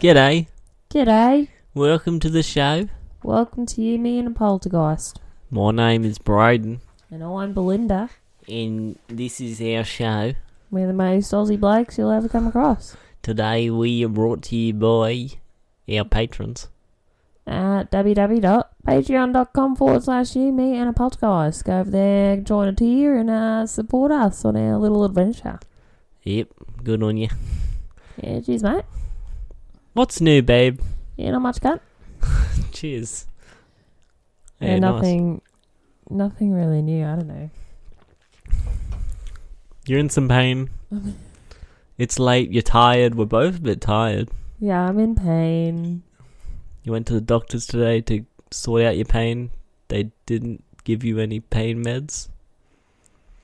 G'day. G'day. Welcome to the show. Welcome to You, Me, and a Poltergeist. My name is Braden, And I'm Belinda. and this is our show. We're the most Aussie blokes you'll ever come across. Today we are brought to you by our patrons. At www.patreon.com forward slash You, Me, and a Poltergeist. Go over there, join a tier, and uh, support us on our little adventure. Yep, good on you. Yeah, cheers, mate. What's new, babe? Yeah, not much cut. Cheers. Yeah, nice. nothing, nothing really new. I don't know. You're in some pain. It's late. You're tired. We're both a bit tired. Yeah, I'm in pain. You went to the doctors today to sort out your pain. They didn't give you any pain meds.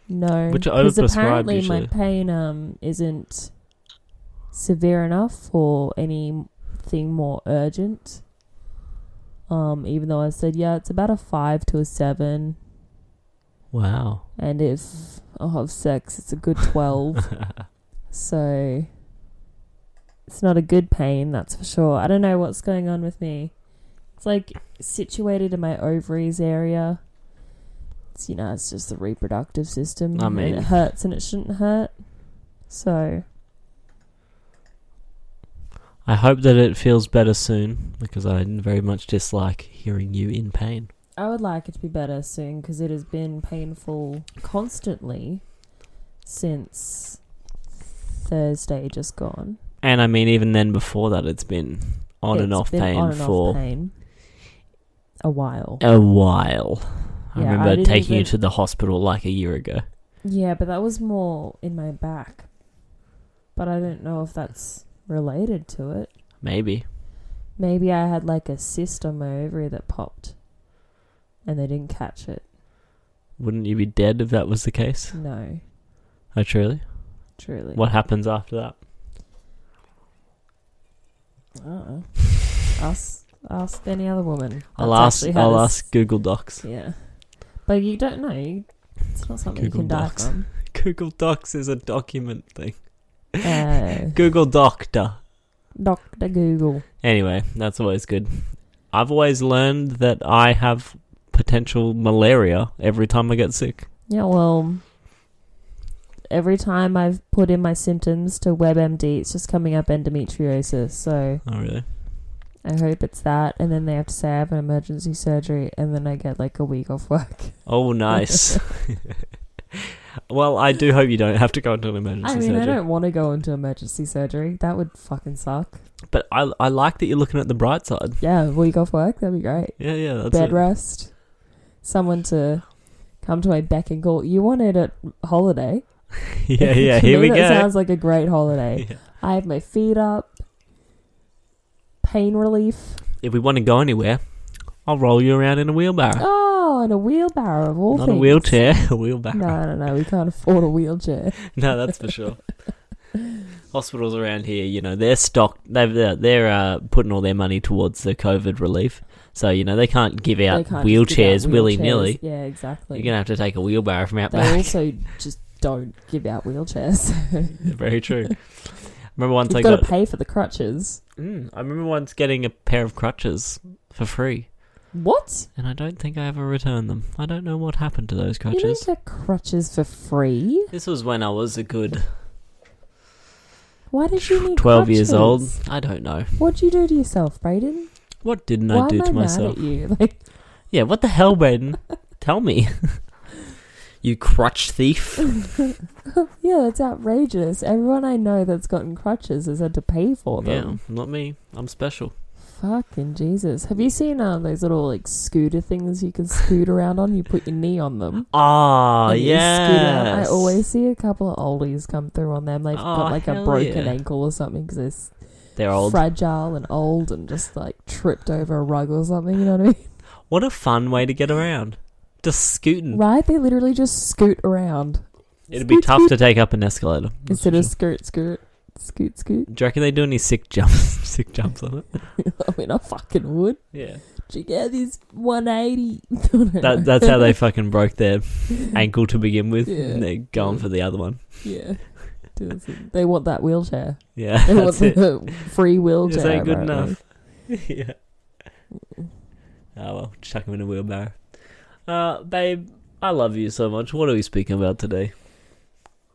No, Which are because overprescribed apparently my pain um isn't severe enough for anything more urgent. Um, even though I said yeah, it's about a five to a seven, Wow. and if I'll have sex, it's a good twelve. so it's not a good pain, that's for sure. I don't know what's going on with me. It's like situated in my ovaries area. It's, you know, it's just the reproductive system. I and mean- it hurts and it shouldn't hurt. So I hope that it feels better soon because I very much dislike hearing you in pain. I would like it to be better soon because it has been painful constantly since Thursday just gone. And I mean, even then, before that, it's been on and off been pain on and for pain a while. a while. I Yeah, I remember didn't taking you even- to the hospital like a year ago. Yeah, but that was more in my back. But I don't know if that's related to it. Maybe. Maybe I had like a cyst on my ovary that popped and they didn't catch it. Wouldn't you be dead if that was the case? No, Oh, truly? truly. What happens after that? Uh-uh. ask, ask any other woman. I'll ask. I'll a ask Google Docs. Yeah. But you don't know. It's not something Google you can die from. Google Docs is a document thing. Uh, Google Doctor. Dr. Google. Anyway, that's always good. I've always learned that I have potential malaria every time I get sick. Yeah, well, every time I've put in my symptoms to WebMD, it's just coming up endometriosis. So Oh, really? I hope it's that. And then they have to say I have an emergency surgery, and then I get like a week off work. Oh, nice. well, I do hope you don't have to go into an emergency surgery. I mean, surgery. I don't want to go into emergency surgery. That would fucking suck. But I, I like that you're looking at the bright side. Yeah, week off work, that'd be great. Yeah, yeah, that's Bed it. rest. Someone to come to my beck and call. You wanted a holiday. yeah, yeah. Here we that go. sounds like a great holiday. Yeah. I have my feet up. Pain relief. If we want to go anywhere, I'll roll you around in a wheelbarrow. Oh, and a wheelbarrow of all Not things. a wheelchair, a wheelbarrow. No, no, no. We can't afford a wheelchair. No, that's for sure. Hospitals around here, you know, they're stocked. They've, they're they're uh, putting all their money towards the COVID relief. So you know they can't give out can't just give out wheelchairs willy nilly. Yeah, exactly. You're gonna have to take a wheelbarrow from out they back. also just don't give out wheelchairs. Very true. remember once You've I got got. to pay for the crutches. Mm, I remember once getting a pair of crutches for free, What? and I don't think I ever returned them. I don't know what happened to those You don't crutches. get crutches for free. This was when I was a good Why did you need twelve years old. crutches? I don't know. What'd you do to yourself, Brayden? What didn't Why I do am I to mad myself? at you? Like, Yeah, what the hell, Braden? Tell me. you crutch thief. yeah, that's outrageous. Everyone I know that's gotten crutches has had to pay for them. Yeah, not me. I'm special. Fucking Jesus. Have you seen um, those little like scooter things you can scoot around on? You put your knee on them. Ah, scoot around. yeah. I always see a couple of oldies come through on them. They've Oh, got like a broken yeah. ankle or something because they're They're old. fragile and old and just like tripped over a rug or something. You know what I mean? What a fun way to get around. Just scooting. Right? They literally just scoot around. It'd be tough scoot. to take up an escalator. instead of sure. skirt, skirt, scoot, scoot. Do you reckon they do any sick jumps? sick jumps on it? I mean, I fucking would. Yeah. You get this 180? That, that's how they fucking broke their ankle to begin with. Yeah. And they're going for the other one. Yeah. they want that wheelchair. Yeah, They want the free wheelchair. Is that good apparently. enough? yeah. Oh well, chuck him in a wheelbarrow. Uh, babe, I love you so much. What are we speaking about today?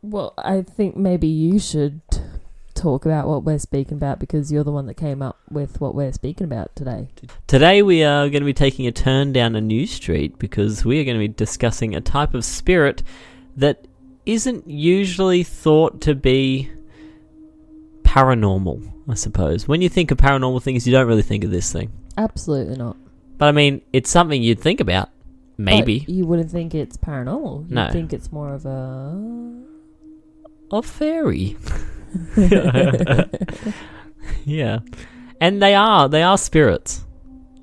Well, I think maybe you should talk about what we're speaking about because you're the one that came up with what we're speaking about today. Today we are going to be taking a turn down a new street because we are going to be discussing a type of spirit that isn't usually thought to be paranormal, I suppose. When you think of paranormal things, you don't really think of this thing. Absolutely not. But I mean, it's something you'd think about. Maybe. But you wouldn't think it's paranormal. You No. think it's more of a. A fairy. yeah. And they are. They are spirits.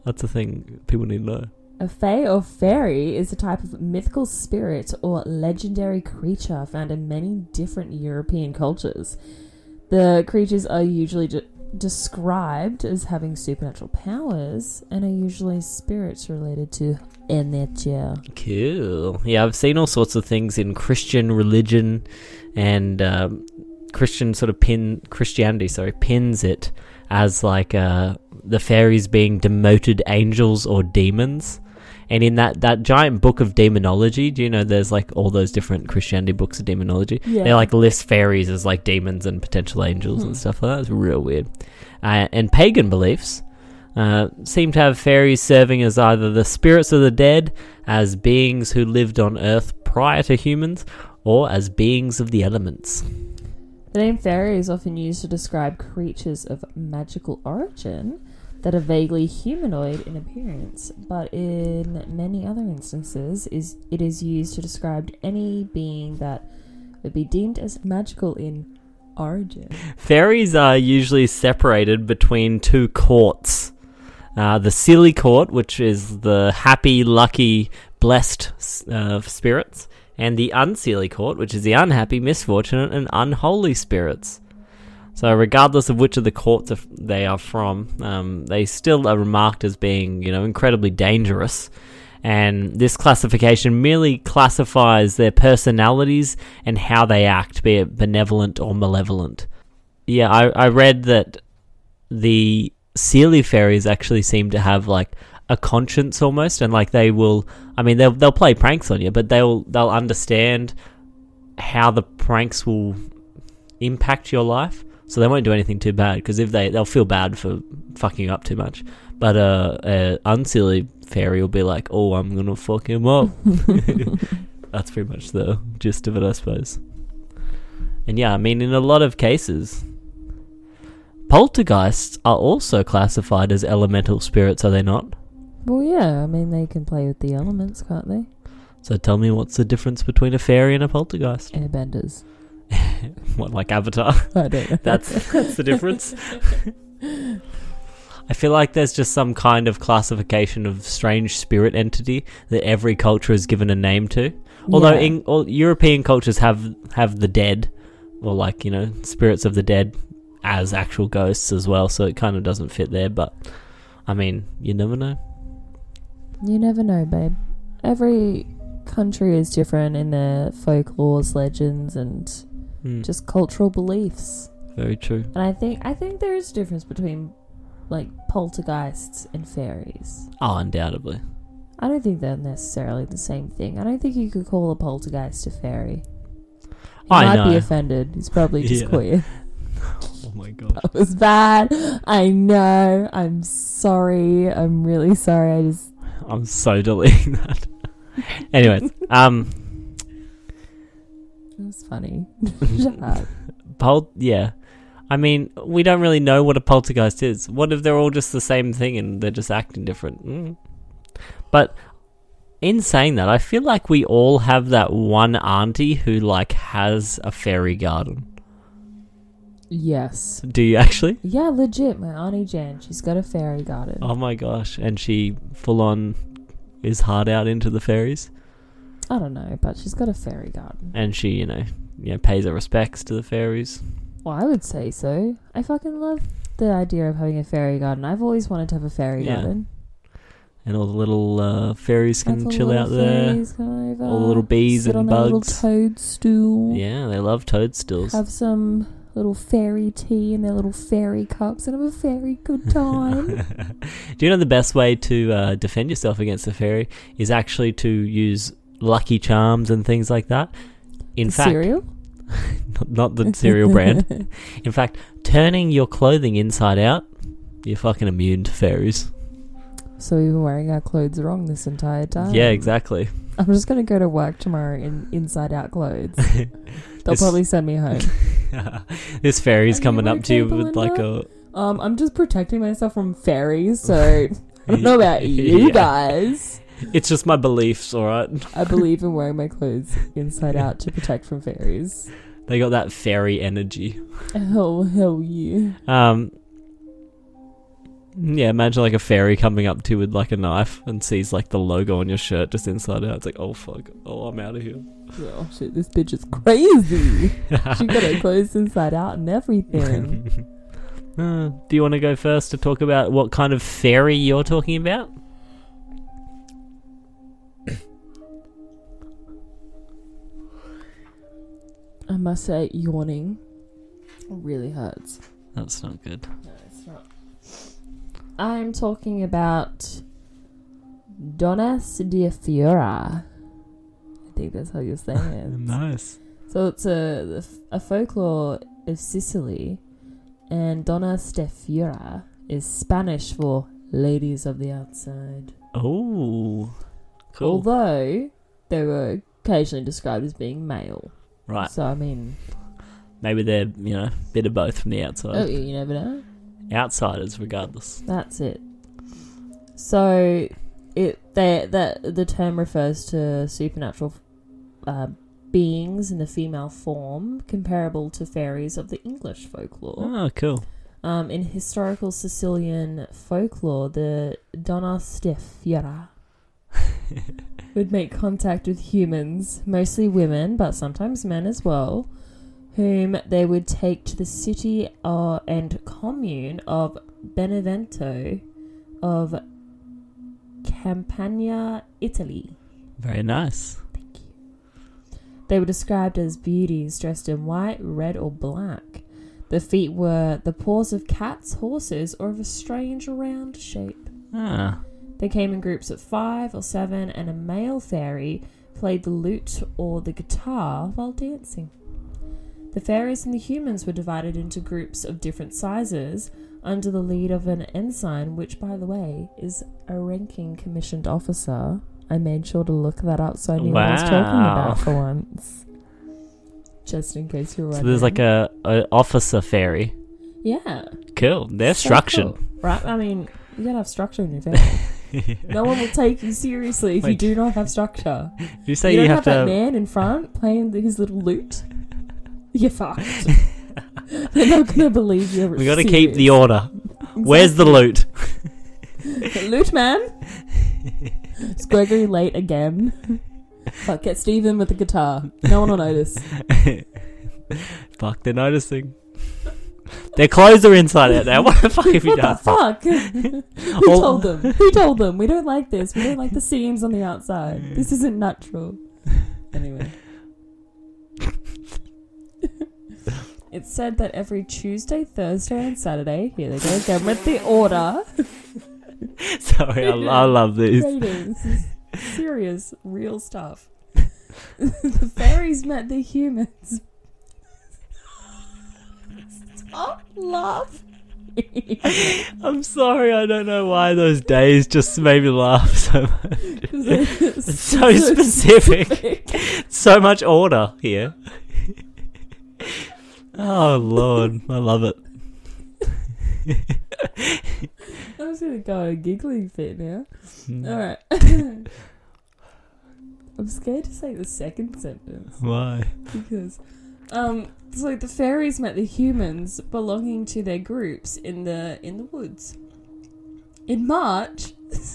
That's the thing people need to know. A fae or fairy is a type of mythical spirit or legendary creature found in many different European cultures. The creatures are usually de- described as having supernatural powers and are usually spirits related to nature. Cool. Yeah, I've seen all sorts of things in Christian religion and um, Christian sort of pin Christianity. Sorry, pins it as like uh, the fairies being demoted angels or demons. And in that, that giant book of demonology, do you know there's like all those different Christianity books of demonology? Yeah. They like list fairies as like demons and potential angels Hmm. and stuff like that. It's real weird. Uh, and pagan beliefs uh, seem to have fairies serving as either the spirits of the dead, as beings who lived on Earth prior to humans, or as beings of the elements. The name fairy is often used to describe creatures of magical origin that are vaguely humanoid in appearance, but in many other instances is it is used to describe any being that would be deemed as magical in origin. Fairies are usually separated between two courts. Uh, the Seelie court, which is the happy, lucky, blessed uh, spirits, and the unseelie court, which is the unhappy, misfortunate, and unholy spirits. So, regardless of which of the courts they are from, um, they still are remarked as being, you know, incredibly dangerous. And this classification merely classifies their personalities and how they act, be it benevolent or malevolent. Yeah, I, I read that the Seelie fairies actually seem to have like a conscience almost, and like they will. I mean, they'll they'll play pranks on you, but they'll they'll understand how the pranks will impact your life, so they won't do anything too bad. Because if they they'll feel bad for fucking up too much, but uh, a unseelie fairy will be like, "Oh, I'm gonna fuck him up." That's pretty much the gist of it, I suppose. And yeah, I mean, in a lot of cases, poltergeists are also classified as elemental spirits, are they not? Well, yeah, I mean they can play with the elements, can't they? So tell me what's the difference between a fairy and a poltergeist? Airbenders. what, like Avatar? I don't know. That's that's the difference. I feel like there's just some kind of classification of strange spirit entity that every culture is given a name to. Although Yeah. in all European cultures have have the dead, or like you know spirits of the dead as actual ghosts as well, so it kind of doesn't fit there. But I mean, you never know. You never know, babe. Every country is different in their folklores, legends, and Hmm, just cultural beliefs. very true. And I think I think there is a difference between like poltergeists and fairies. Oh, undoubtedly. I don't think they're necessarily the same thing. I don't think you could call a poltergeist a fairy. He I might be offended. He's probably just Yeah. queer. Oh my god. That was bad. I know. I'm sorry. I'm really sorry. I just I'm so deleting that. Anyways, um, it was funny. Shut up. pol- yeah. I mean, we don't really know what a poltergeist is. What if they're all just the same thing and they're just acting different? Mm. But in saying that, I feel like we all have that one auntie who like has a fairy garden. Yes. Do you actually? Yeah, legit. My auntie Jan, she's got a fairy garden. Oh my gosh! And she full on is hard out into the fairies, I don't know, but she's got a fairy garden. and she, you know, you know, pays her respects to the fairies. Well, I would say so. I fucking love the idea of having a fairy garden. I've always wanted to have a fairy Yeah. garden. and all the little uh, fairies can chill out there. fairies come over, All the little bees sit and on their little bugs. toadstool. Yeah, they love toadstools. Have some little fairy tea in their little fairy cups and have a very good time. Do you know the best way to uh, defend yourself against a fairy is actually to use lucky charms and things like that? In fact, Cereal? not, not the cereal brand. In fact, turning your clothing inside out, you're fucking immune to fairies. So we've been wearing our clothes wrong this entire time. Yeah, exactly. I'm just gonna go to work tomorrow in inside out clothes. They'll This- probably send me home. this fairy's coming up to you okay, with like a. Um, I'm just protecting myself from fairies, so I don't know about you Yeah. guys. It's just my beliefs, alright? I believe in wearing my clothes inside out to protect from fairies. They got that fairy energy. Hell, hell yeah. Um, yeah, imagine like a fairy coming up to you with like a knife and sees like the logo on your shirt just inside out. It's like, oh fuck, oh I'm out of here. Oh shit, this bitch is crazy. she got her clothes inside out and everything. Uh, do you want to go first to talk about what kind of fairy you're talking about? I must say, yawning really hurts. That's not good. No, it's not. I'm talking about Donas de fuera. Think that's how you say it. nice. So it's a a folklore of Sicily, and Donna Fiora is Spanish for ladies of the outside. Oh, cool. Although they were occasionally described as being male. right. So I mean, Maybe they're you know bit of both from the outside. oh, you never know. Outsiders, regardless. That's it. So, it they that the term refers to supernatural uh, beings in the female form, comparable to fairies of the English folklore. Oh, cool. Um, in historical Sicilian folklore, the Donna de Fiera would make contact with humans, mostly women, but sometimes men as well, whom they would take to the city uh, and commune of Benevento of Campania, Italy. Very nice. They were described as beauties dressed in white, red, or black. The feet were the paws of cats, horses, or of a strange round shape. Ah, They came in groups of five or seven, and a male fairy played the lute or the guitar while dancing. The fairies and the humans were divided into groups of different sizes under the lead of an ensign, which, by the way, is a ranking commissioned officer. I made sure to look that up so I knew what I was talking Wow. about for once. Just in case you're so wondering. there's like a, a officer fairy. Yeah. Cool. They're So structured. cool, right? I mean, you gotta have structure in your family. no one will take you seriously if you do not have structure. you say you you, don't have, have, that to. man in front playing his little lute. You're fucked. They're not gonna believe you're. we got to keep the order. Where's the loot? lute man? Is Gregory late again? Fuck, get Steven with the guitar. No one will notice. Fuck, they're noticing. Their clothes are inside out now. What the fuck have you what the done? fuck? Who All- told them? Who told them? We don't like this. We don't like the seams on the outside. This isn't natural. Anyway. it's said that every Tuesday, Thursday, and Saturday, here they go again with the order. Sorry, I, I love these. Ratings. This is serious, real stuff. the fairies met the humans. Stop laughing. I'm sorry, I don't know why those days just made me laugh so much. it's so specific. So much order here. oh lord, I love it. I was gonna go on a giggling fit now. Mm. Alright. I'm scared to say the second sentence Why? because um so the fairies met the humans belonging to their groups in the in the woods. In March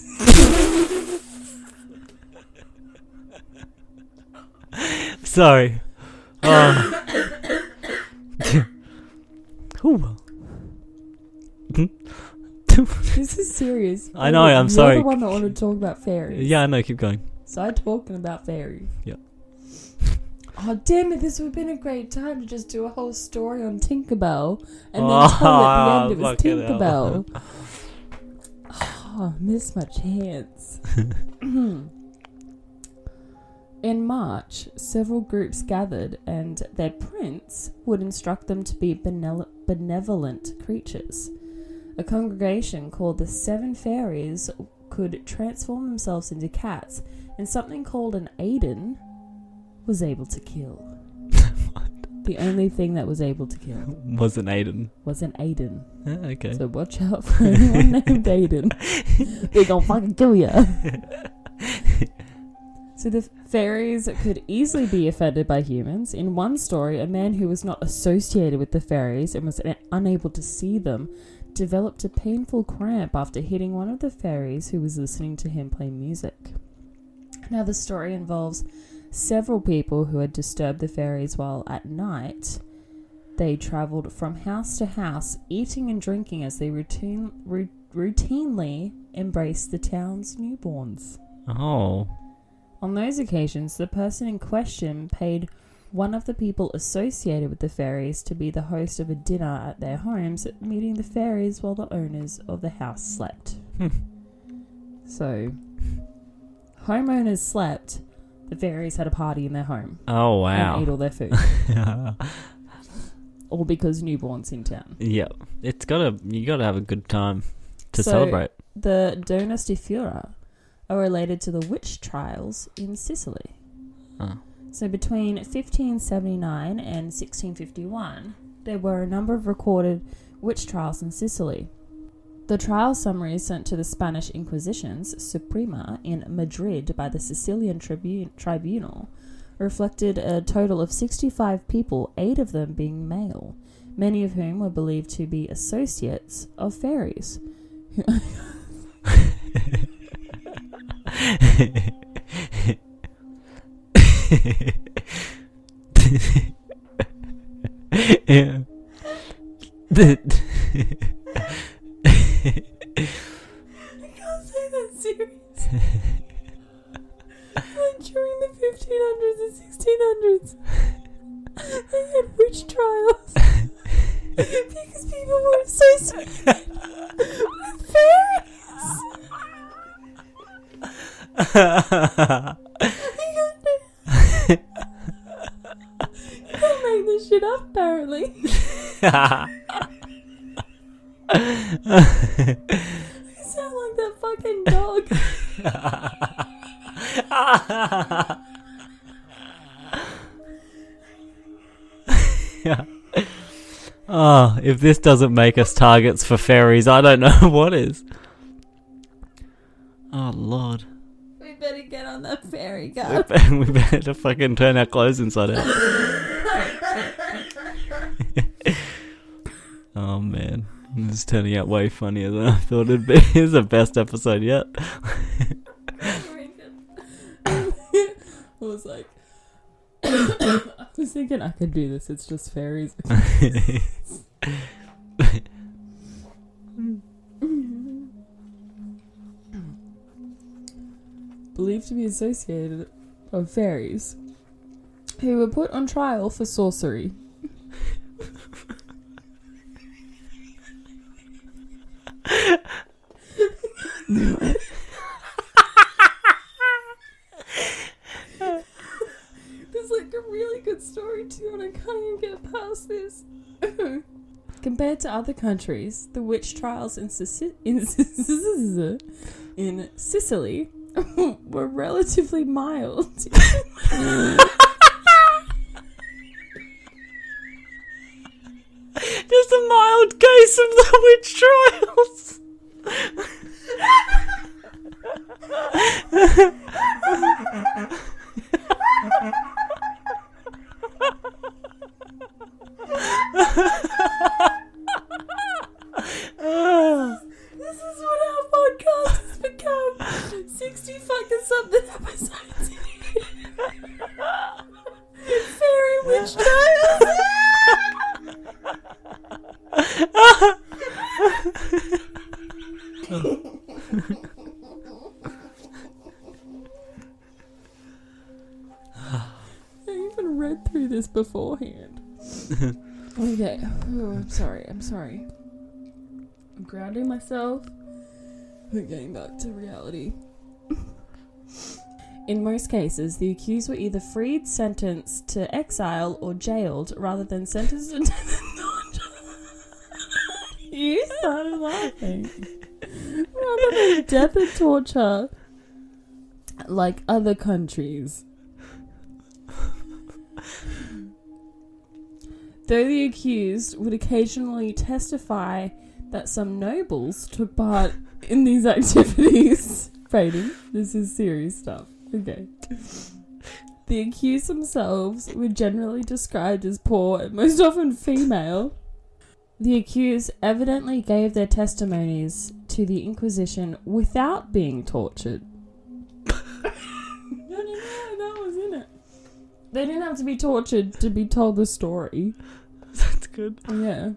Sorry. Oh. This is serious. I know, I'm You're I'm the one that wanted to talk about fairies. yeah, I know. Keep going. So I'm talking about fairies. Yeah. Oh damn it! This would have been a great time to just do a whole story on Tinkerbell, and then tell at the end it was fucking hell. Tinkerbell. oh, miss my chance. In March, several groups gathered, and their prince would instruct them to be benel- benevolent creatures. A congregation called the Seven Fairies could transform themselves into cats, and something called an Aiden was able to kill. The only thing that was able to kill Wasn't Aiden. was an Aiden. Ah, okay. So watch out for anyone named Aiden. They're gonna fucking kill you. So the fairies could easily be offended by humans. In one story, a man who was not associated with the fairies and was unable to see them developed a painful cramp after hitting one of the fairies who was listening to him play music. Now the story involves several people who had disturbed the fairies while at night they traveled from house to house, eating and drinking as they routine, ru- routinely embraced the town's newborns. oh. On those occasions, the person in question paid one of the people associated with the fairies to be the host of a dinner at their homes, meeting the fairies while the owners of the house slept. So, homeowners slept, the fairies had a party in their home Oh wow. and ate all their food. all because newborns in town. yep. It's gotta. You gotta have a good time to So- celebrate. The Donas de fuera are related to the witch trials in Sicily. Oh. So between 1579 and 1651, there were a number of recorded witch trials in Sicily. The trial summaries sent to the Spanish Inquisition's Suprema in Madrid by the Sicilian Tribune, Tribunal reflected a total of 65 people, eight of them being male, many of whom were believed to be associates of fairies. I can't say that serious. like during the 1500s and 1600s, they had witch trials because people were associated with fairies. You this shit up, apparently. I sound like that fucking dog. oh, if this doesn't make us targets for fairies, I don't know what is. Oh lord. We better get on that fairy We guy. better, we better fucking turn our clothes inside out. Oh man. This is turning out way funnier than I thought it'd be. it's the best episode yet. I was like, I was thinking I could do this. It's just fairies. Believed to be associated of fairies who were put on trial for sorcery. There's like a really good story too, and I can't even get past this. Compared to other countries, the witch trials in, in, in Sicily were relatively mild. Just a mild case of the witch trials. This I'm grounding myself. We're getting back to reality. In most cases, the accused were either freed, sentenced to exile, or jailed, rather than sentenced to death. You started laughing. Rather than death and torture, like other countries. Though the accused would occasionally testify that some nobles took part in these activities. Brady, this is serious stuff. Okay. The accused themselves were generally described as poor and most often female. The accused evidently gave their testimonies to the Inquisition without being tortured. no, no, no, that was in it. They didn't have to be tortured to be told the story. That's good. Yeah.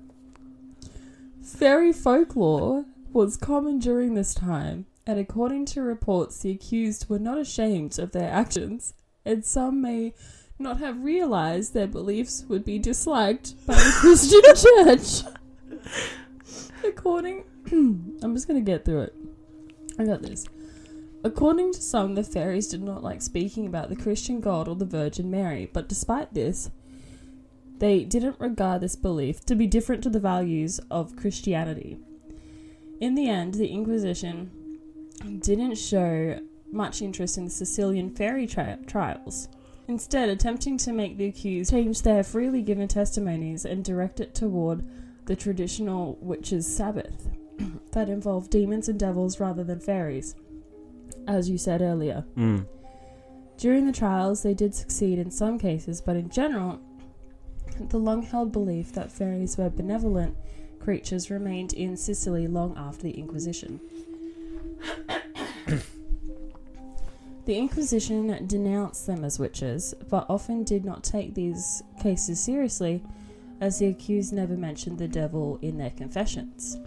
Fairy folklore was common during this time, and according to reports, the accused were not ashamed of their actions, and some may not have realized their beliefs would be disliked by the Christian church. According, I'm just gonna get through it. I got this. According to some, the fairies did not like speaking about the Christian God or the Virgin Mary, but despite this, they didn't regard this belief to be different to the values of Christianity. In the end, the Inquisition didn't show much interest in the Sicilian fairy tri- trials, instead, attempting to make the accused change their freely given testimonies and direct it toward the traditional witches' Sabbath that involved demons and devils rather than fairies, as you said earlier. Mm. During the trials, they did succeed in some cases, but in general, the long held belief that fairies were benevolent creatures remained in Sicily long after the Inquisition. the Inquisition denounced them as witches, but often did not take these cases seriously, as the accused never mentioned the devil in their confessions.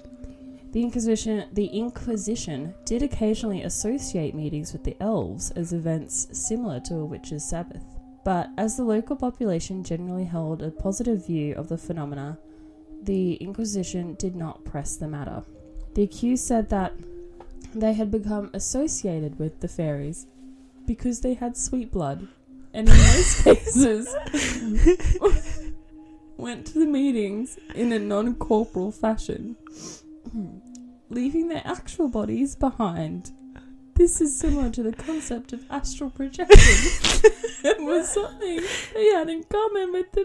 The Inquisition, the Inquisition did occasionally associate meetings with the elves as events similar to a witch's Sabbath. But as the local population generally held a positive view of the phenomena, the Inquisition did not press the matter. The accused said that they had become associated with the fairies because they had sweet blood, and in most cases went to the meetings in a non corporal fashion, leaving their actual bodies behind. This is similar to the concept of astral projection and was something they had in common with the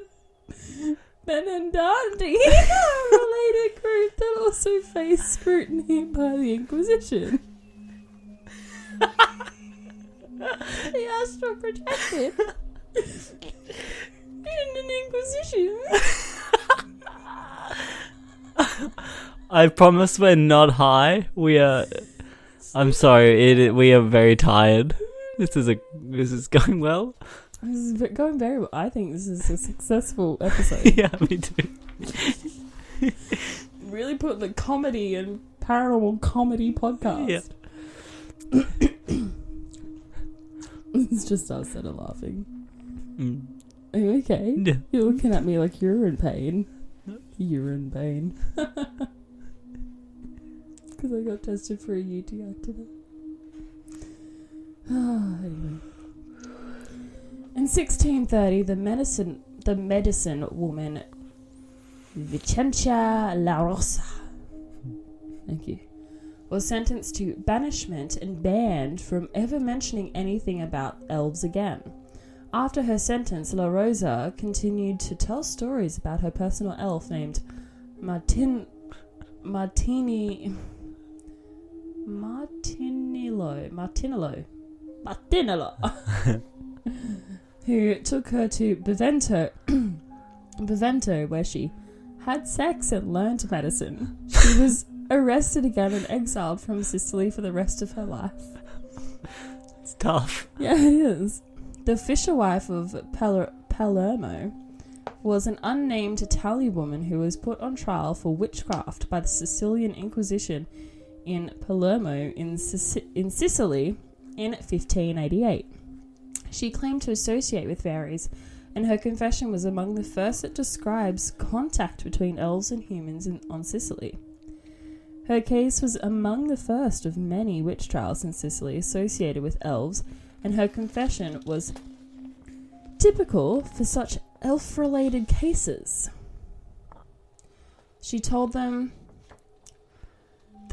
Benandanti, a related group that also faced scrutiny by the Inquisition. the astral projection in an Inquisition. I promise we're not high. We are. I'm sorry. It, it- we are very tired. This is a. This is going well. This is going very well. I think this is a successful episode. yeah, me too. really put the comedy and paranormal comedy podcast. it's just us that are laughing. Mm. Are you okay? Yeah. You're looking at me like you're in pain. You're in pain. Because I got tested for a UTI today. anyway. In 1630, the medicine, the medicine woman Vicentia La Rosa, thank you, was sentenced to banishment and banned from ever mentioning anything about elves again. After her sentence, La Rosa continued to tell stories about her personal elf named Martin Martini Martinillo Martinillo Martinillo who took her to Bevento Bevento where she had sex and learned medicine. She was arrested again and exiled from Sicily for the rest of her life. It's tough. Yeah, it is. The fisher wife of Paler- Palermo was an unnamed Italian woman who was put on trial for witchcraft by the Sicilian Inquisition in Palermo in, Sic- in Sicily in 1588. She claimed to associate with fairies and her confession was among the first that describes contact between elves and humans in, on Sicily. Her case was among the first of many witch trials in Sicily associated with elves, and her confession was typical for such elf related cases. She told them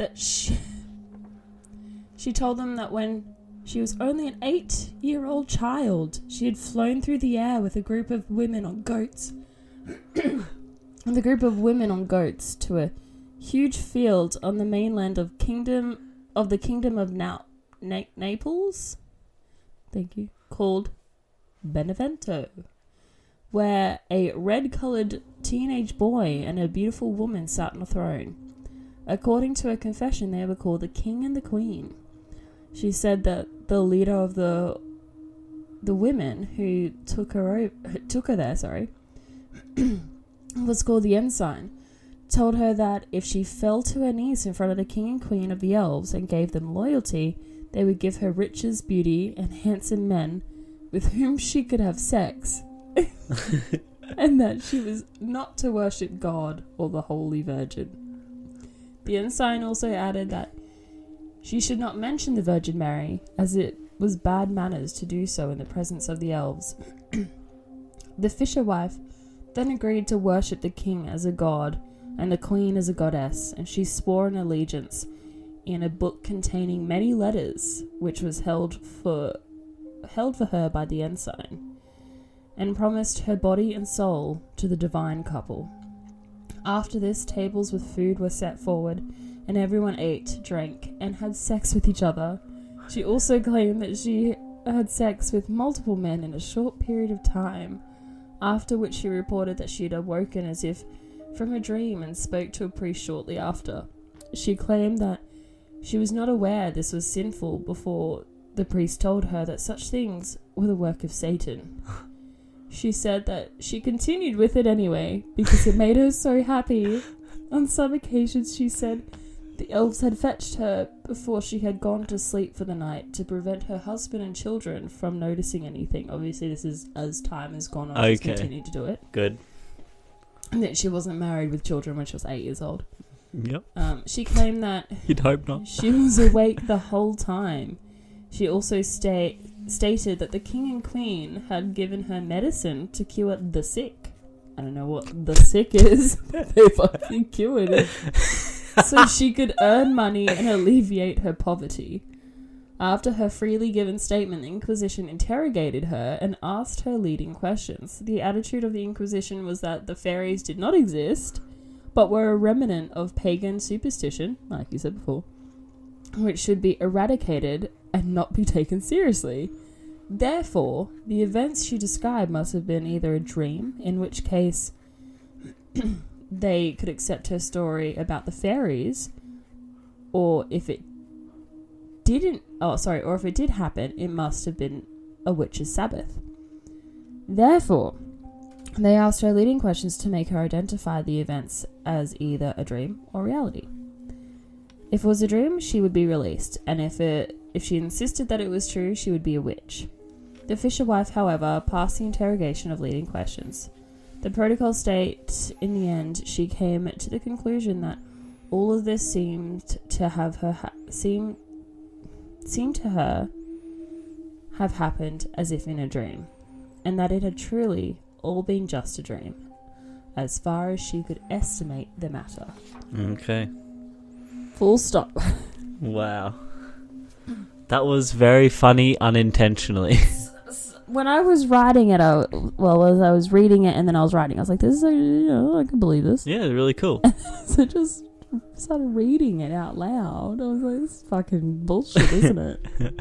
that she, she told them that when she was only an eight year old child, she had flown through the air with a group of women on goats. with a group of women on goats to a huge field on the mainland of kingdom of the kingdom of Na- Na- Naples. Thank you. Called Benevento, where a red-colored teenage boy and a beautiful woman sat on a throne. According to her confession, they were called the king and the queen. She said that the leader of the the women who took her o- took her there, sorry, was called the ensign told her that if she fell to her knees in front of the king and queen of the elves and gave them loyalty, they would give her riches, beauty, and handsome men with whom she could have sex, and that she was not to worship God or the Holy Virgin. The ensign also added that she should not mention the Virgin Mary, as it was bad manners to do so in the presence of the elves. the fisher wife then agreed to worship the king as a god and the queen as a goddess, and she swore an allegiance in a book containing many letters, which was held for held for her by the ensign, and promised her body and soul to the divine couple. After this, tables with food were set forward, and everyone ate, drank, and had sex with each other. She also claimed that she had sex with multiple men in a short period of time, after which she reported that she had awoken as if from a dream and spoke to a priest shortly after. She claimed that she was not aware this was sinful before the priest told her that such things were the work of Satan. She said that she continued with it anyway because it made her so happy. On some occasions, she said the elves had fetched her before she had gone to sleep for the night to prevent her husband and children from noticing anything. Obviously, this is as time has gone on, she's continued to do it. Good. And that she wasn't married with children when she was eight years old. Yep. Um, she claimed that You'd hope not. she was awake the whole time. She also sta- stated that the king and queen had given her medicine to cure the sick. I don't know what the sick is. they fucking cured it. so she could earn money and alleviate her poverty. After her freely given statement, the Inquisition interrogated her and asked her leading questions. The attitude of the Inquisition was that the fairies did not exist, but were a remnant of pagan superstition, like you said before, which should be eradicated and not be taken seriously. Therefore, the events she described must have been either a dream, in which case they could accept her story about the fairies, or if it didn't, oh, sorry, or if it did happen, it must have been a witch's Sabbath. Therefore, they asked her leading questions to make her identify the events as either a dream or reality. If it was a dream, she would be released, and if it if she insisted that it was true, she would be a witch. The fisher wife, however, passed the interrogation of leading questions. The protocol states in the end she came to the conclusion that all of this seemed to have her ha- seem seemed to her have happened as if in a dream, and that it had truly all been just a dream, as far as she could estimate the matter. Okay. Full stop. Wow. That was very funny unintentionally. when I was writing it, I, well, as I was reading it and then I was writing, I was like, "This is, a, you know, I can believe this." yeah, really cool. so just started reading it out loud. I was like, "This is fucking bullshit, isn't it?"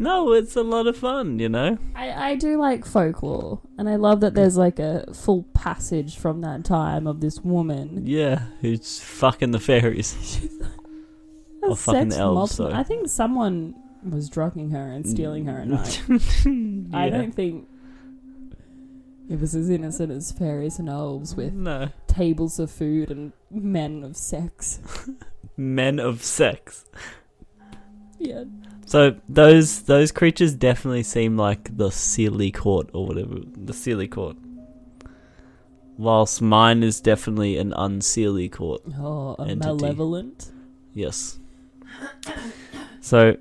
No, it's a lot of fun, you know? I, I do like folklore, and I love that there's like a full passage from that time of this woman. Yeah, who's fucking the fairies. Or fucking sex elves, multiple- so. I think someone was drugging her and stealing her at night. I Yeah. don't think it was as innocent as fairies and elves with No. tables of food and men of sex. Men of sex. Yeah. So those those creatures definitely seem like the Seelie Court or whatever the Seelie Court. Whilst mine is definitely an unseelie court. Oh, a Entity. malevolent. Yes. So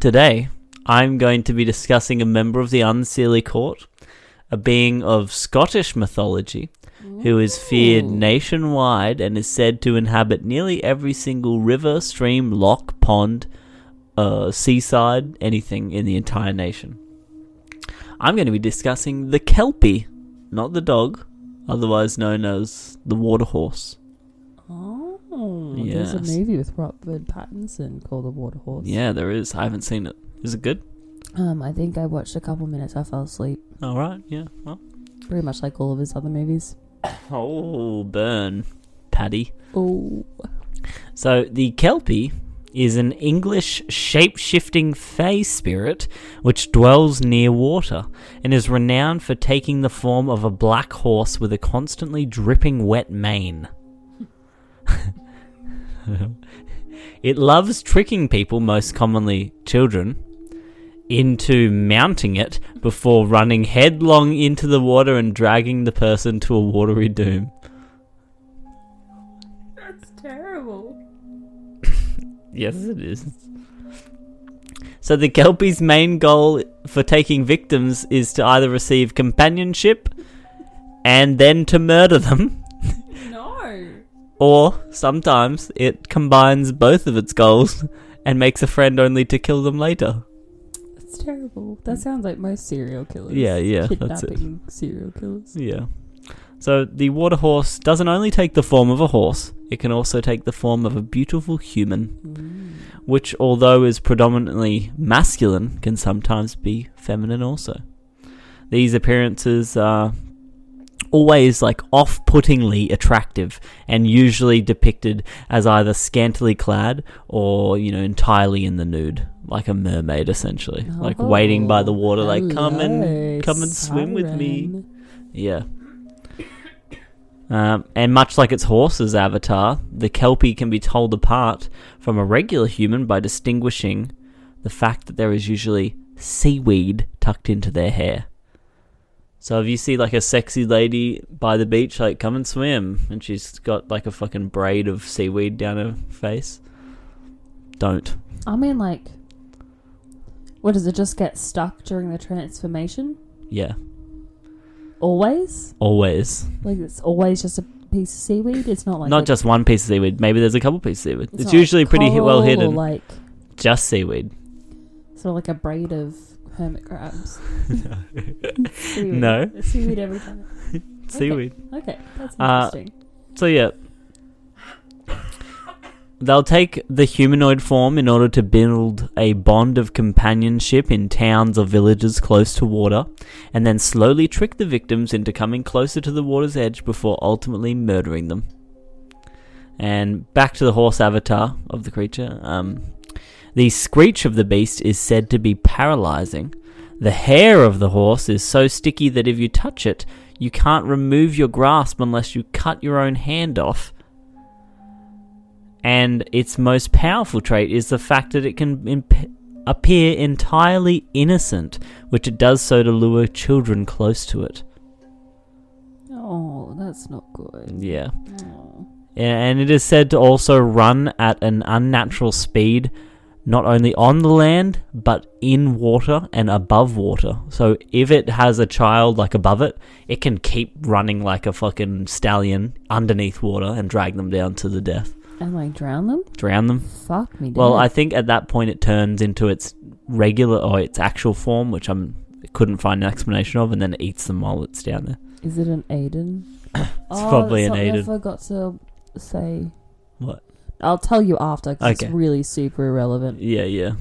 today I'm going to be discussing a member of the Unseelie court, a being of Scottish mythology who is feared nationwide and is said to inhabit nearly every single river, stream, loch, pond, uh, seaside, anything in the entire nation. I'm going to be discussing the Kelpie, not the dog, otherwise known as the water horse. Oh, there's a movie with Robert Pattinson called The Water Horse. Yeah, there is. I haven't seen it. Is it good? Um, I think I watched a couple minutes. I fell asleep. All right. Yeah. Well. Pretty much like all of his other movies. Oh, burn, Paddy. Oh, So the Kelpie is an English shape-shifting fey spirit which dwells near water and is renowned for taking the form of a black horse with a constantly dripping wet mane. it loves tricking people, most commonly children, into mounting it before running headlong into the water and dragging the person to a watery doom. that's terrible. Yes, it is. So the Kelpie's main goal for taking victims is to either receive companionship and then to murder them. Or sometimes it combines both of its goals and makes a friend only to kill them later. That's terrible. That sounds like most serial killers. Yeah, yeah, that's it. Kidnapping serial killers. Yeah. So the water horse doesn't only take the form of a horse, it can also take the form of a beautiful human, Mm. which, although is predominantly masculine, can sometimes be feminine also. These appearances are always like off puttingly attractive and usually depicted as either scantily clad or, you know, entirely in the nude, like a mermaid essentially. like waiting by the water, like, come and come and swim with me. Yeah. Um, and much like its horse's avatar, the Kelpie can be told apart from a regular human by distinguishing the fact that there is usually seaweed tucked into their hair. So if you see like a sexy lady by the beach, like come and swim, and she's got like a fucking braid of seaweed down her face, don't. I mean, like, what does it just get stuck during the transformation? Yeah, Always? always. Like, it's always just a piece of seaweed? It's not like. Not a- just one piece of seaweed. Maybe there's a couple pieces of seaweed. It's, not usually like pretty well hidden. like, Just seaweed. sort of like a braid of hermit crabs. Seaweed. No. Seaweed every time. Seaweed. Okay, that's Uh, interesting. So yeah. They'll take the humanoid form in order to build a bond of companionship in towns or villages close to water, and then slowly trick the victims into coming closer to the water's edge before ultimately murdering them. And back to the horse avatar of the creature. Um, the screech of the beast is said to be paralyzing. The hair of the horse is so sticky that if you touch it, you can't remove your grasp unless you cut your own hand off. And its most powerful trait is the fact that it can imp- appear entirely innocent, which it does so to lure children close to it. Oh, that's not good. Yeah. Oh. And it is said to also run at an unnatural speed, not only on the land, but in water and above water. So if it has a child like above it, it can keep running like a fucking stallion underneath water and drag them down to the death. And like drown them? Drown them. Fuck me. Well. I think at that point it turns into its regular or its actual form, which I'm couldn't find an explanation of, and then it eats them while it's down there. Is it an Aiden? it's probably oh, an I forgot to say. I'll tell you after because Okay. it's really super irrelevant. Yeah, yeah.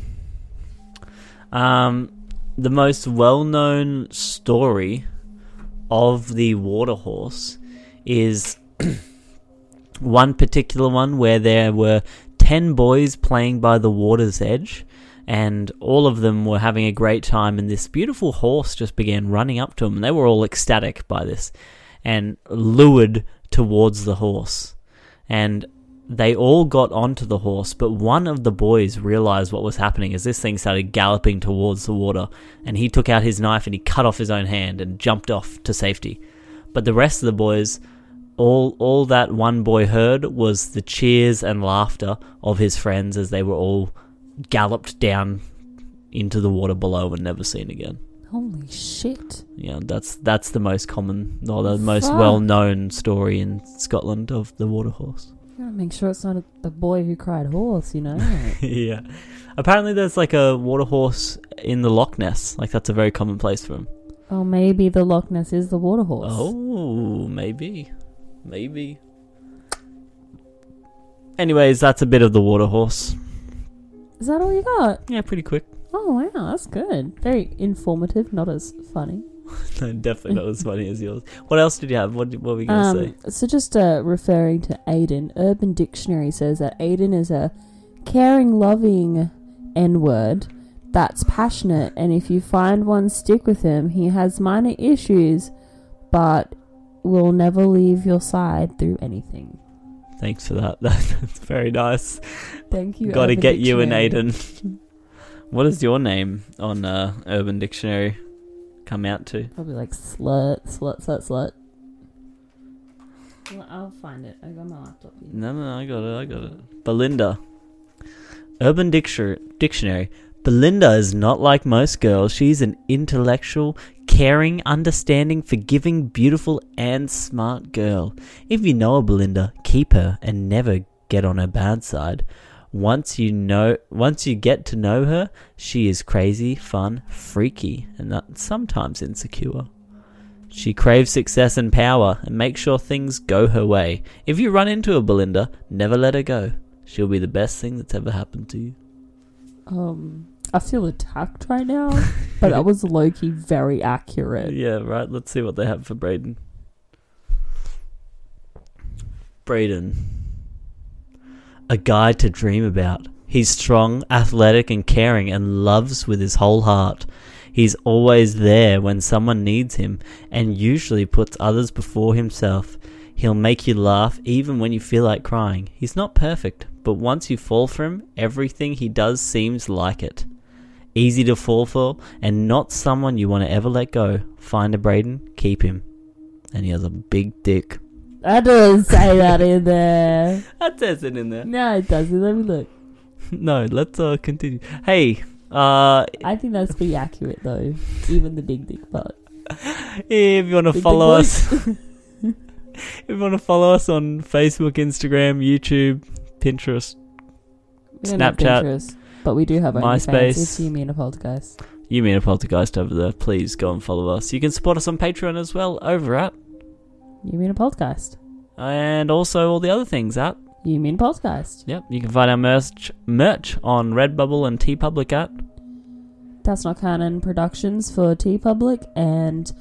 Um, the most well-known story of the water horse is one particular one where there were ten boys playing by the water's edge, and all of them were having a great time. And this beautiful horse just began running up to them, and they were all ecstatic by this, and lured towards the horse. And they all got onto the horse, but one of the boys realized what was happening as this thing started galloping towards the water, and he took out his knife and he cut off his own hand and jumped off to safety. But the rest of the boys, all all that one boy heard was the cheers and laughter of his friends as they were all galloped down into the water below and never seen again. Holy shit. Yeah, that's that's the most common or the most Fuck. well known story in Scotland of the water horse. Gotta make sure it's not a, the boy who cried horse, you know? yeah. Apparently, there's like a water horse in the Loch Ness. Like that's a very common place for him. oh, maybe the Loch Ness is the water horse. Oh, maybe, maybe. Anyways, that's a bit of the water horse. Is that all you got? Yeah, pretty quick. Oh, wow, that's good. Very informative, not as funny. no, definitely not as funny as yours. What else did you have? What, what were we gonna say? Um, so just uh, referring to Aiden, Urban Dictionary says that Aiden is a caring, loving N-word that's passionate, and if you find one, stick with him. He has minor issues, but will never leave your side through anything. Thanks for that. That's very nice. Thank you. Got to get you and Aiden. what is your name on uh, Urban Dictionary come out to? Probably like slut, slut, slut, slut. Well, I'll find it. I got my laptop here. No, no, I got it. I got it. Belinda. Urban Dictionary. Dictionary. Belinda is not like most girls. She's an intellectual, caring, understanding, forgiving, beautiful, and smart girl. If you know a Belinda, keep her and never get on her bad side. Once you know, once you get to know her, she is crazy, fun, freaky, and not sometimes insecure. She craves success and power and makes sure things go her way. If you run into a Belinda, never let her go. She'll be the best thing that's ever happened to you. Um, I feel attacked right now, but that was Loki very accurate. Yeah, right. Let's see what they have for Braden. Braden. A guy to dream about. He's strong, athletic, and caring, and loves with his whole heart. He's always there when someone needs him, and usually puts others before himself. He'll make you laugh even when you feel like crying. He's not perfect, but once you fall for him, everything he does seems like it. Easy to fall for, and not someone you want to ever let go. Find a Braden, keep him. And he has a big dick. I doesn't say that in there. That says it in there. No, it doesn't. Let me look. no, let's uh, continue. Hey, uh, I think that's pretty accurate though. Even the big dick part. if you want to follow us, if you want to follow us on Facebook, Instagram, YouTube, Pinterest, We Snapchat, Pinterest, but we do have MySpace. It's you mean a poltergeist? you mean a poltergeist over there, please go and follow us. You can support us on Patreon as well over at, You mean a podcast. and also all the other things at. You mean a podcast. Yep, you can find our merch merch on Redbubble and TeePublic at. That's not canon productions for TeePublic and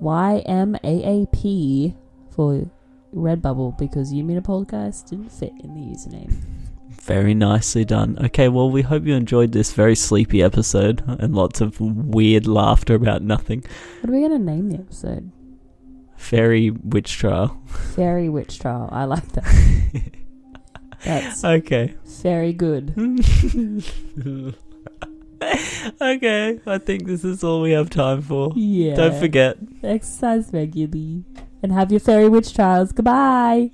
YMAAP for Redbubble because you mean a podcast didn't fit in the username. Very nicely done. Okay, well, we hope you enjoyed this very sleepy episode and lots of weird laughter about nothing. What are we gonna name the episode? Fairy witch trial. Fairy Witch Trial. I like that. That's Okay. very good. okay, I think this is all we have time for. Yeah. Don't forget. Exercise regularly. And have your fairy witch trials. Goodbye.